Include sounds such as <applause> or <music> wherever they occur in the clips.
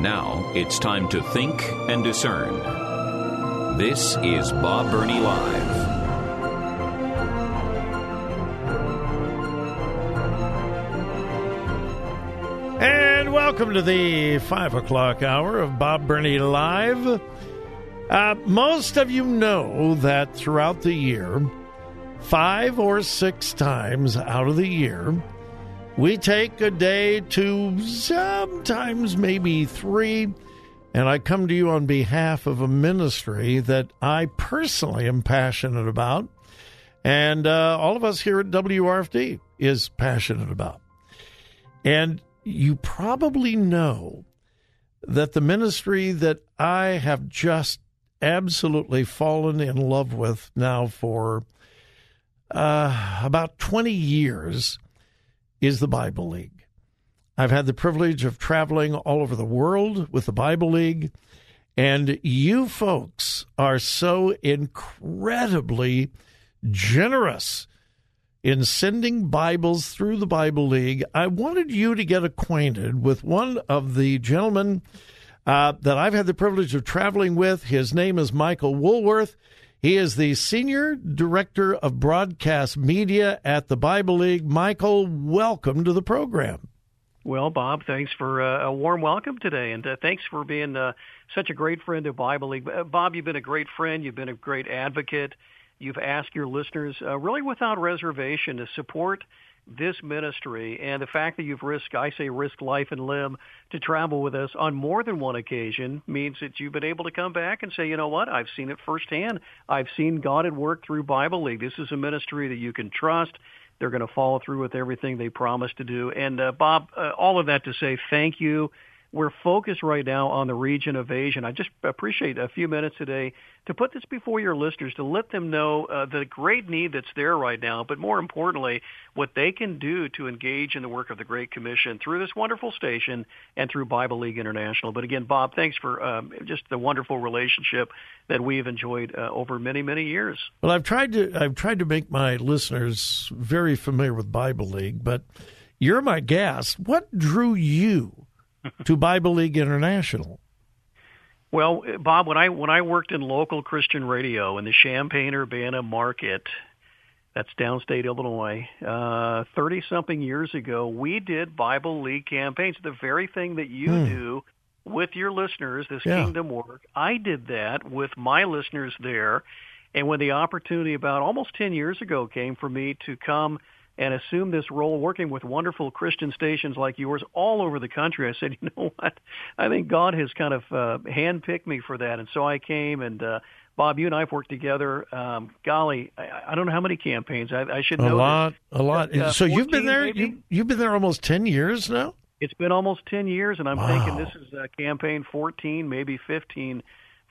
Now it's time to think and discern. This is Bob Burney Live. And welcome to the five o'clock hour of Bob Burney Live. Uh, most of you know that throughout the year, five or six times out of the year, we take a day to sometimes maybe three, and I come to you on behalf of a ministry that I personally am passionate about, and uh, all of us here at WRFD is passionate about. And you probably know that the ministry that I have just absolutely fallen in love with now for uh, about 20 years is the Bible League. I've had the privilege of traveling all over the world with the Bible League, and you folks are so incredibly generous in sending Bibles through the Bible League. I wanted you to get acquainted with one of the gentlemen uh, that I've had the privilege of traveling with. His name is Michael Woolworth. He is the Senior Director of Broadcast Media at the Bible League. Michael, welcome to the program. Well, Bob, thanks for uh, a warm welcome today, and uh, thanks for being uh, such a great friend of Bible League. Uh, Bob, you've been a great friend. You've been a great advocate. You've asked your listeners, uh, really without reservation, to support this ministry and the fact that you've risked, I say risk life and limb to travel with us on more than one occasion means that you've been able to come back and say, you know what, I've seen it firsthand. I've seen God at work through Bible League. This is a ministry that you can trust. They're going to follow through with everything they promised to do. And uh, Bob, uh, all of that to say thank you we're focused right now on the region of Asia. And I just appreciate a few minutes today to put this before your listeners, to let them know uh, the great need that's there right now, but more importantly, what they can do to engage in the work of the Great Commission through this wonderful station and through Bible League International. But again, Bob, thanks for um, just the wonderful relationship that we've enjoyed uh, over many, many years. Well, I've tried to I've tried to make my listeners very familiar with Bible League, but you're my guest. What drew you to Bible League International? Well, Bob, when I when I worked in local Christian radio in the Champaign Urbana market, that's downstate Illinois, thirty uh, something years ago, we did Bible League campaigns. The very thing that you hmm. do with your listeners, this yeah. kingdom work. I did that with my listeners there, and when the opportunity about almost ten years ago came for me to come and assume this role working with wonderful Christian stations like yours all over the country. I said, you know what? I think God has kind of uh, handpicked me for that. And so I came and, uh, Bob, you and I have worked together. Um, golly, I, I don't know how many campaigns. I, I should know. A lot, a lot. Uh, so you've been there. You, you've been there almost ten years now. It's been almost ten years, and I'm wow. thinking this is uh, campaign 14, maybe 15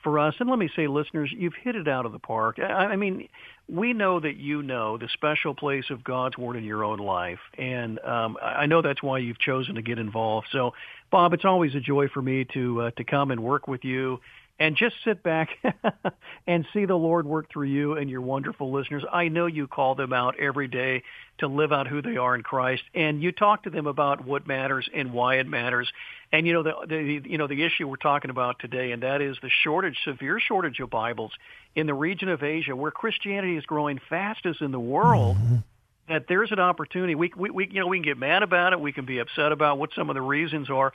for us. And let me say, listeners, you've hit it out of the park. I, I mean, we know that you know the special place of God's Word in your own life. And um, I know that's why you've chosen to get involved. So, Bob, it's always a joy for me to uh, to come and work with you and just sit back <laughs> and see the Lord work through you and your wonderful listeners. I know you call them out every day to live out who they are in Christ, and you talk to them about what matters and why it matters. And you know the, the you know the issue we're talking about today, and that is the shortage, severe shortage of Bibles in the region of Asia, where Christianity is growing fastest in the world. Mm-hmm. That there's an opportunity. We, we, we, you know, we can get mad about it. We can be upset about what some of the reasons are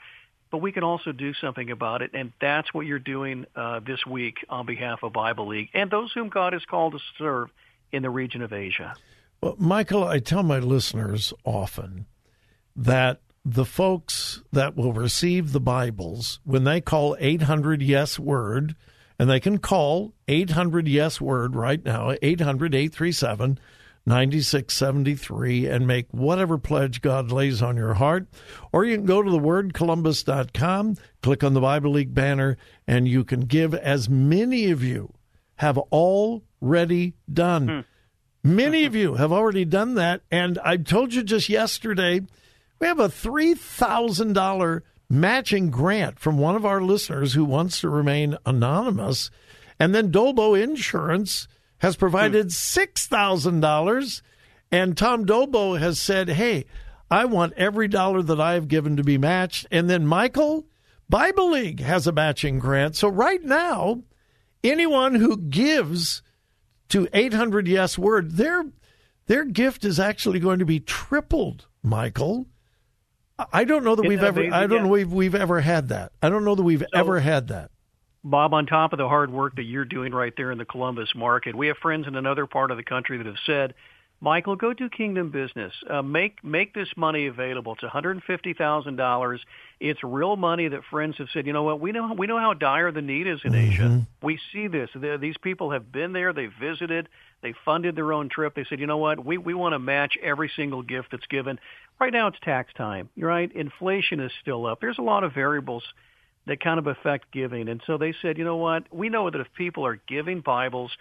but we can also do something about it, and that's what you're doing uh, this week on behalf of Bible League and those whom God has called to serve in the region of Asia. Well, Michael, I tell my listeners often that the folks that will receive the Bibles, when they call 800 Yes Word, and they can call 800 Yes Word right now, 800 837 9673 and make whatever pledge God lays on your heart. Or you can go to thewordcolumbus.com, click on the Bible League banner, and you can give as many of you have already done. Hmm. Many of you have already done that. And I told you just yesterday, we have a $3,000 matching grant from one of our listeners who wants to remain anonymous. And then Dolbo Insurance has provided $6,000. And Tom Dolbo has said, hey, I want every dollar that I have given to be matched. And then Michael, Bible League has a matching grant. So right now, anyone who gives to 800 Yes Word, their, their gift is actually going to be tripled, Michael. I don't know that we've ever. I don't know we've we've ever had that. I don't know that we've ever had that. Bob, on top of the hard work that you're doing right there in the Columbus market, we have friends in another part of the country that have said, Michael, go do Kingdom business. Uh, make make this money available. It's one hundred fifty thousand dollars. It's real money that friends have said. You know what? We know we know how dire the need is in mm-hmm. Asia. We see this. these people have been there. They visited. They funded their own trip. They said, you know what? We we want to match every single gift that's given. Right now, it's tax time. Right. Inflation is still up. There's a lot of variables that kind of affect giving, and so they said, you know what? We know that if people are giving Bibles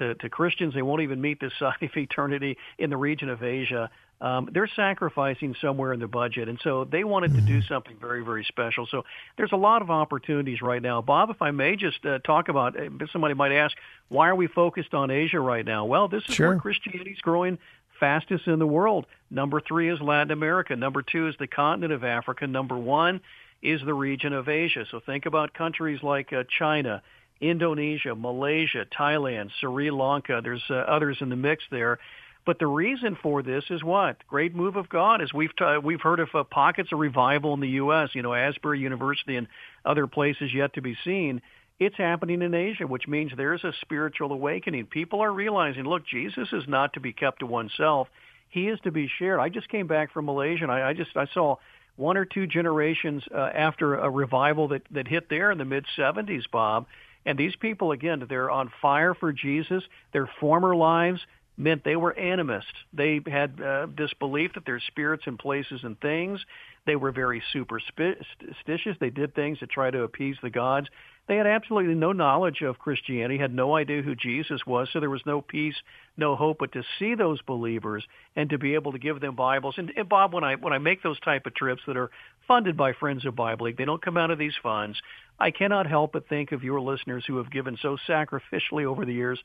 to, to Christians. They won't even meet this <laughs> side of eternity in the region of Asia. Um, they're sacrificing somewhere in the budget, and so they wanted to do mm-hmm. something very, very special. So there's a lot of opportunities right now. Bob, if I may just uh, talk about, uh, somebody might ask, why are we focused on Asia right now? Well, this is sure. where Christianity is growing fastest in the world. Number three is Latin America. Number two is the continent of Africa. Number one is the region of Asia. So think about countries like uh, China, Indonesia, Malaysia, Thailand, Sri Lanka. There's uh, others in the mix there. But the reason for this is what? Great move of God. As we've t- we've heard of uh, pockets of revival in the U.S. You know, Asbury University and other places yet to be seen. It's happening in Asia, which means there's a spiritual awakening. People are realizing, look, Jesus is not to be kept to oneself. He is to be shared. I just came back from Malaysia, and I, I just I saw one or two generations uh, after a revival that that hit there in the mid 70s, Bob and these people, again, they're on fire for Jesus. Their former lives meant they were animists. They had uh, this belief that there's spirits in places and things. They were very superstitious. They did things to try to appease the gods. They had absolutely no knowledge of Christianity, had no idea who Jesus was, so there was no peace, no hope. But to see those believers and to be able to give them Bibles, and, and Bob, when I when I make those type of trips that are funded by Friends of Bible League, they don't come out of these funds. I cannot help but think of your listeners who have given so sacrificially over the years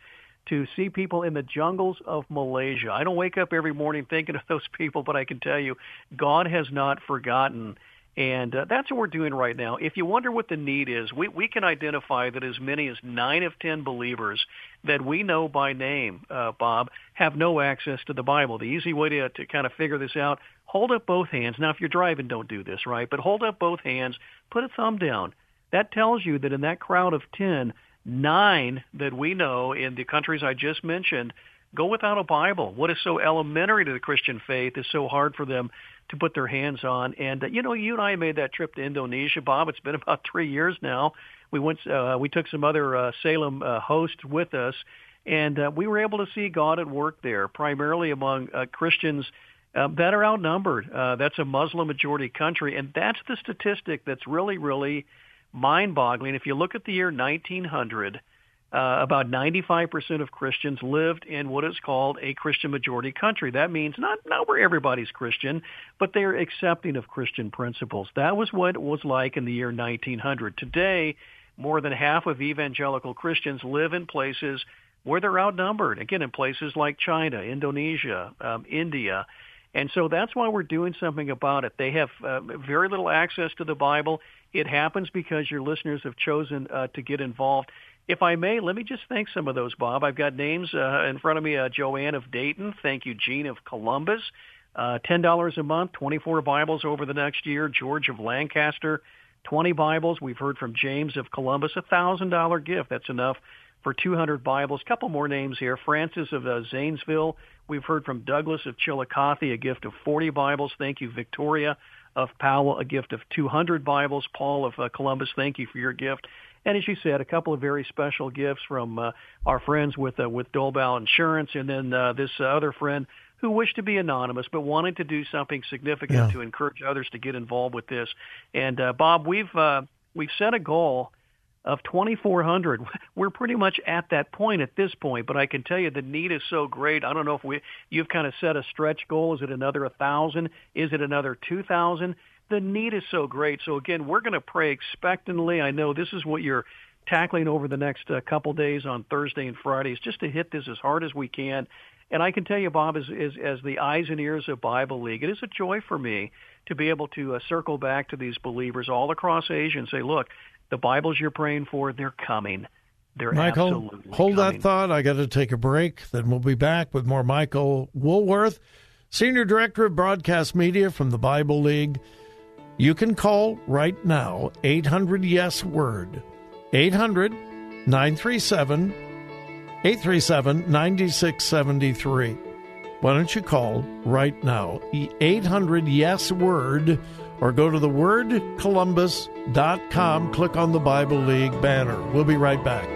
to see people in the jungles of Malaysia. I don't wake up every morning thinking <laughs> of those people, but I can tell you, God has not forgotten. And uh, that's what we're doing right now. If you wonder what the need is, we, we can identify that as many as 9 of 10 believers that we know by name, uh, Bob, have no access to the Bible. The easy way to, to kind of figure this out, hold up both hands. Now, if you're driving, don't do this, right? But hold up both hands, put a thumb down that tells you that in that crowd of 10, nine that we know in the countries I just mentioned go without a Bible. What is so elementary to the Christian faith is so hard for them to put their hands on. And uh, you know, you and I made that trip to Indonesia, Bob. It's been about <laughs> three years now. We went. Uh, we took some other uh, Salem uh, hosts with us, and uh, we were able to see God at work there, primarily among uh, Christians. Uh, that are outnumbered. Uh, that's a Muslim majority country, and that's the statistic that's really, really mind-boggling. If you look at the year 1900, uh, about 95% of Christians lived in what is called a Christian majority country. That means not, not where everybody's Christian, but they're accepting of Christian principles. That was what it was like in the year 1900. Today, more than half of evangelical Christians live in places where they're outnumbered. Again, in places like China, Indonesia, um, India. And so that's why we're doing something about it. They have uh, very little access to the Bible. It happens because your listeners have chosen uh, to get involved. If I may, let me just thank some of those, Bob. I've got names uh, in front of me. Uh, Joanne of Dayton. Thank you, Gene of Columbus. Uh, $10 a month, 24 Bibles over the next year. George of Lancaster, 20 Bibles. We've heard from James of Columbus, a $1,000 gift. That's enough for 200 Bibles. A couple more names here. Francis of uh, Zanesville. We've heard from Douglas of Chillicothe, a gift of 40 Bibles. Thank you, Victoria of Powell, a gift of 200 Bibles. Paul of uh, Columbus, thank you for your gift. And as you said, a couple of very special gifts from uh, our friends with uh, with Dolbal Insurance, and then uh, this uh, other friend who wished to be anonymous but wanted to do something significant yeah. to encourage others to get involved with this. And uh, Bob, we've uh, we've set a goal of 2,400. We're pretty much at that point at this point, but I can tell you the need is so great. I don't know if we you've kind of set a stretch goal. Is it another 1,000? Is it another 2,000? The need is so great. So again, we're going to pray expectantly. I know this is what you're tackling over the next uh, couple days on Thursday and Fridays, just to hit this as hard as we can. And I can tell you, Bob, as, as, as the eyes and ears of Bible League, it is a joy for me to be able to uh, circle back to these believers all across Asia and say, look, the Bibles you're praying for, they're coming. They're Michael, hold coming. that thought. I got to take a break. Then we'll be back with more Michael Woolworth, Senior Director of Broadcast Media from the Bible League. You can call right now, 800 Yes Word, 800 937 837 9673. Why don't you call right now, 800 Yes Word or go to thewordcolumbus.com, click on the Bible League banner. We'll be right back.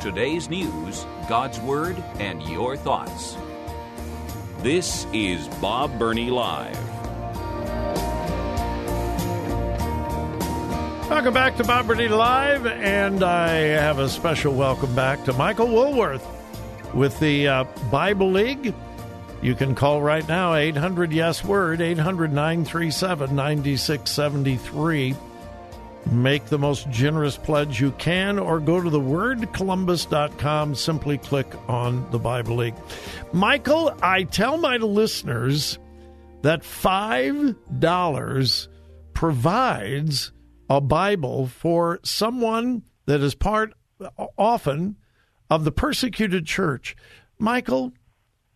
Today's news, God's Word, and your thoughts. This is Bob Burney Live. Welcome back to Bob Burney Live, and I have a special welcome back to Michael Woolworth with the uh, Bible League. You can call right now, 800 Yes Word, 800 937 9673. Make the most generous pledge you can, or go to thewordcolumbus.com. Simply click on the Bible League. Michael, I tell my listeners that $5 provides a Bible for someone that is part often of the persecuted church. Michael,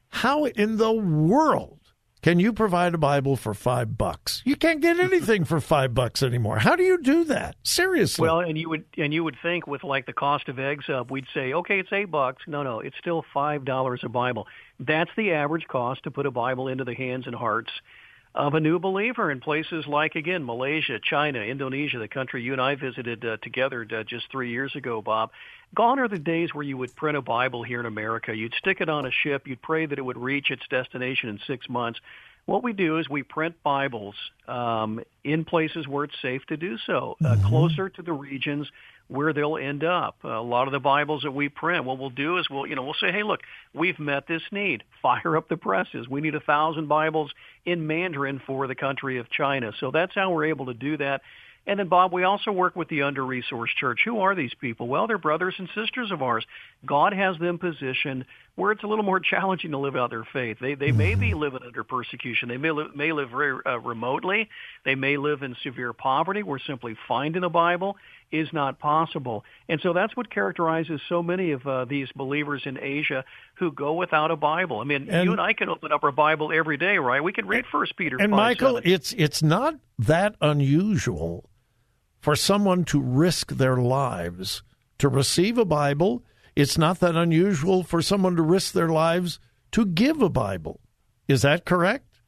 how in the world can you provide a Bible for five bucks? You can't get anything for five bucks anymore. How do you do that? Seriously. Well, and you would and you would think with like the cost of eggs up, we'd say, okay, it's eight bucks. No, no, it's still five dollars a Bible. That's the average cost to put a Bible into the hands and hearts of a new believer in places like again Malaysia, China, Indonesia, the country you and I visited uh, together uh, just three years ago, Bob. Gone are the days where you would print a Bible here in America. You'd stick it on a ship. You'd pray that it would reach its destination in six months. What we do is we print Bibles um, in places where it's safe to do so, uh, mm-hmm. closer to the regions where they'll end up. A lot of the Bibles that we print, what we'll do is we'll, you know, we'll say, hey, look, we've met this need. Fire up the presses. We need a thousand Bibles in Mandarin for the country of China. So that's how we're able to do that. And then, Bob, we also work with the under-resourced church. Who are these people? Well, they're brothers and sisters of ours. God has them positioned where it's a little more challenging to live out their faith. They they may be mm-hmm. living under persecution. They may live, may live very uh, remotely. They may live in severe poverty, where simply finding a Bible is not possible. And so that's what characterizes so many of uh, these believers in Asia who go without a Bible. I mean, and, you and I can open up our Bible every day, right? We can read First Peter. And 5, Michael, 7. it's it's not that unusual for someone to risk their lives to receive a Bible. It's not that unusual for someone to risk their lives to give a Bible. Is that correct?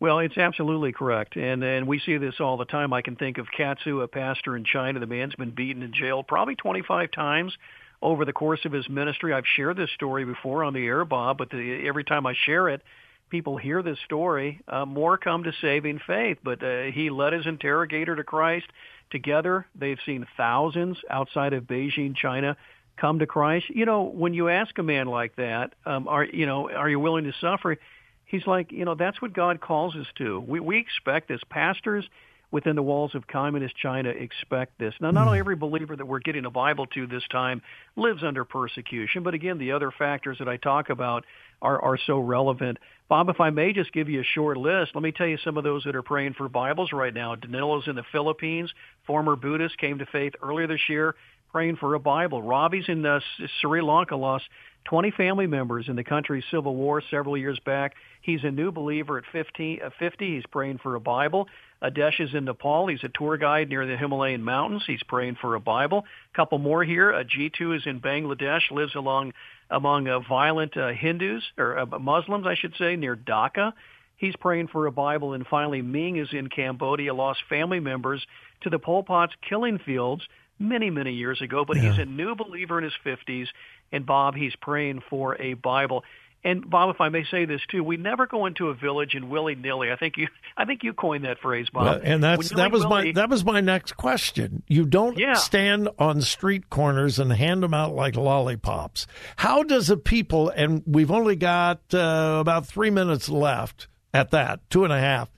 Well, it's absolutely correct, and and we see this all the time. I can think of Katsu, a pastor in China. The man's been beaten and jailed probably 25 times over the course of his ministry. I've shared this story before on the air, Bob, but the, every time I share it, people hear this story, uh, more come to saving faith. But uh, he led his interrogator to Christ. Together, they've seen thousands outside of Beijing, China, come to Christ. You know, when you ask a man like that, um, are you know, are you willing to suffer? He's like, you know, that's what God calls us to. We we expect this. Pastors within the walls of communist China expect this. Now, not only every believer that we're getting a Bible to this time lives under persecution, but again, the other factors that I talk about are, are so relevant. Bob, if I may just give you a short list, let me tell you some of those that are praying for Bibles right now. Danilo's in the Philippines, former Buddhist, came to faith earlier this year. Praying for a Bible. Ravi's in uh, Sri Lanka lost 20 family members in the country's civil war several years back. He's a new believer at 50. Uh, 50. He's praying for a Bible. Adesh is in Nepal. He's a tour guide near the Himalayan mountains. He's praying for a Bible. A couple more here. Uh, G2 is in Bangladesh, lives along among uh, violent uh, Hindus or uh, Muslims, I should say, near Dhaka. He's praying for a Bible. And finally, Ming is in Cambodia, lost family members to the Pol Pot's killing fields many, many years ago. But yeah. he's a new believer in his 50s. And Bob, he's praying for a Bible. And Bob, if I may say this too, we never go into a village and willy nilly. I think you, I think you coined that phrase, Bob. Well, and that's that was my that was my next question. You don't yeah. stand on street corners and hand them out like lollipops. How does a people? And we've only got uh, about three minutes left at that, two and a half.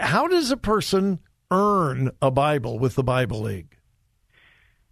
How does a person earn a Bible with the Bible League?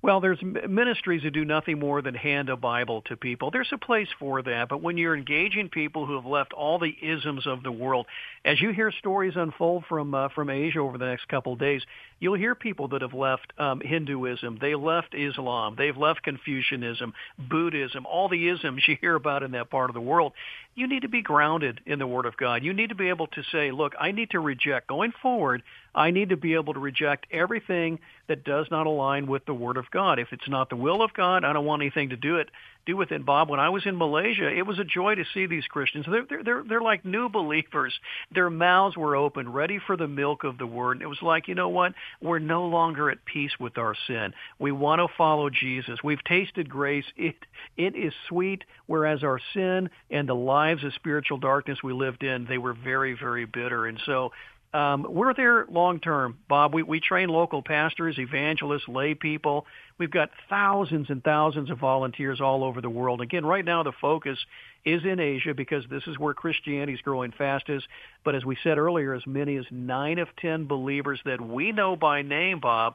Well, there's ministries that do nothing more than hand a Bible to people. There's a place for that, but when you're engaging people who have left all the isms of the world, as you hear stories unfold from uh, from Asia over the next couple of days, you'll hear people that have left um, Hinduism, they left Islam, they've left Confucianism, Buddhism, all the isms you hear about in that part of the world. You need to be grounded in the Word of God. You need to be able to say, look, I need to reject going forward. I need to be able to reject everything that does not align with the Word of God. If it's not the will of God, I don't want anything to do it do with it, Bob. When I was in Malaysia, it was a joy to see these Christians. They're they're they're, they're like new believers. Their mouths were open, ready for the milk of the Word. And it was like, you know what? We're no longer at peace with our sin. We want to follow Jesus. We've tasted grace. It it is sweet. Whereas our sin and the lives of spiritual darkness we lived in, they were very very bitter. And so um, we're there long term, Bob. We, we train local pastors, evangelists, lay people. We've got thousands and thousands of volunteers all over the world. Again, right now the focus is in Asia because this is where Christianity is growing fastest. But as we said earlier, as many as nine of ten believers that we know by name, Bob,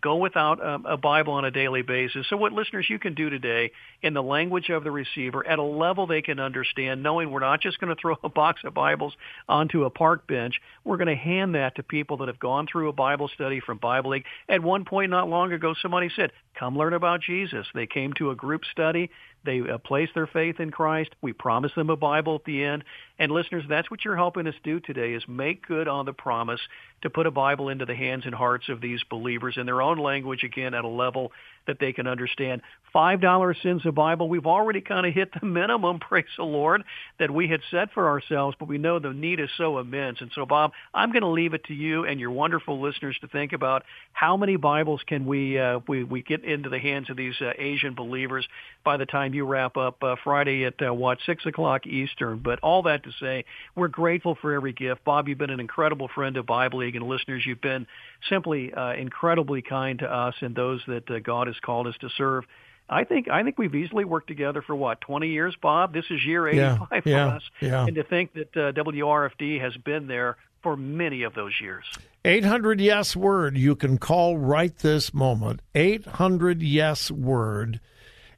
go without a, a, Bible on a daily basis. So what listeners you can do today in the language of the receiver at a level they can understand, knowing we're not just going to throw a box of Bibles onto a park bench. We're going to hand that to people that have gone through a Bible study from Bible League. At one point not long ago, somebody said, come learn about Jesus. They came to a group study. They uh, place their faith in Christ. We promise them a Bible at the end. And listeners, that's what you're helping us do today is make good on the promise to put a Bible into the hands and hearts of these believers in their own language, again, at a level that they can understand. $5 sins a Bible, we've already kind of hit the minimum, <laughs> praise the Lord, that we had set for ourselves, but we know the need is so immense. And so, Bob, I'm going to leave it to you and your wonderful listeners to think about how many Bibles can we, uh, we, we get into the hands of these uh, Asian believers by the time you wrap up uh, Friday at, uh, what, 6 o'clock Eastern. But all that to say, we're grateful for every gift. Bob, you've been an incredible friend of Bible League, and listeners, you've been simply uh, incredibly kind to us and those that uh, God has called us to serve. I think I think we've easily worked together for what twenty years, Bob. This is year eighty-five yeah, <laughs> for yeah, us, yeah. and to think that uh, WRFD has been there for many of those years. 800 yes word you can call right this moment 800 yes word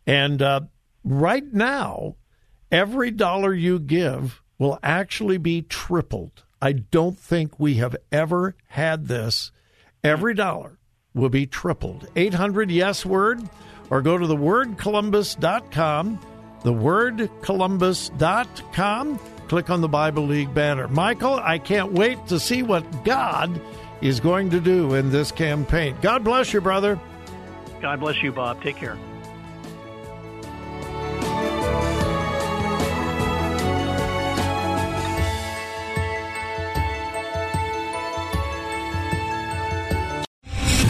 and uh, right now every dollar you give will actually be tripled i don't think we have ever had this every dollar will be tripled. 800 yes word or go to thewordcolumbus.com, thewordcolumbus.com. Click on the Bible League banner. Michael, I can't wait to see what God is going to do in this campaign. God bless you, brother. God bless you, Bob. Take care.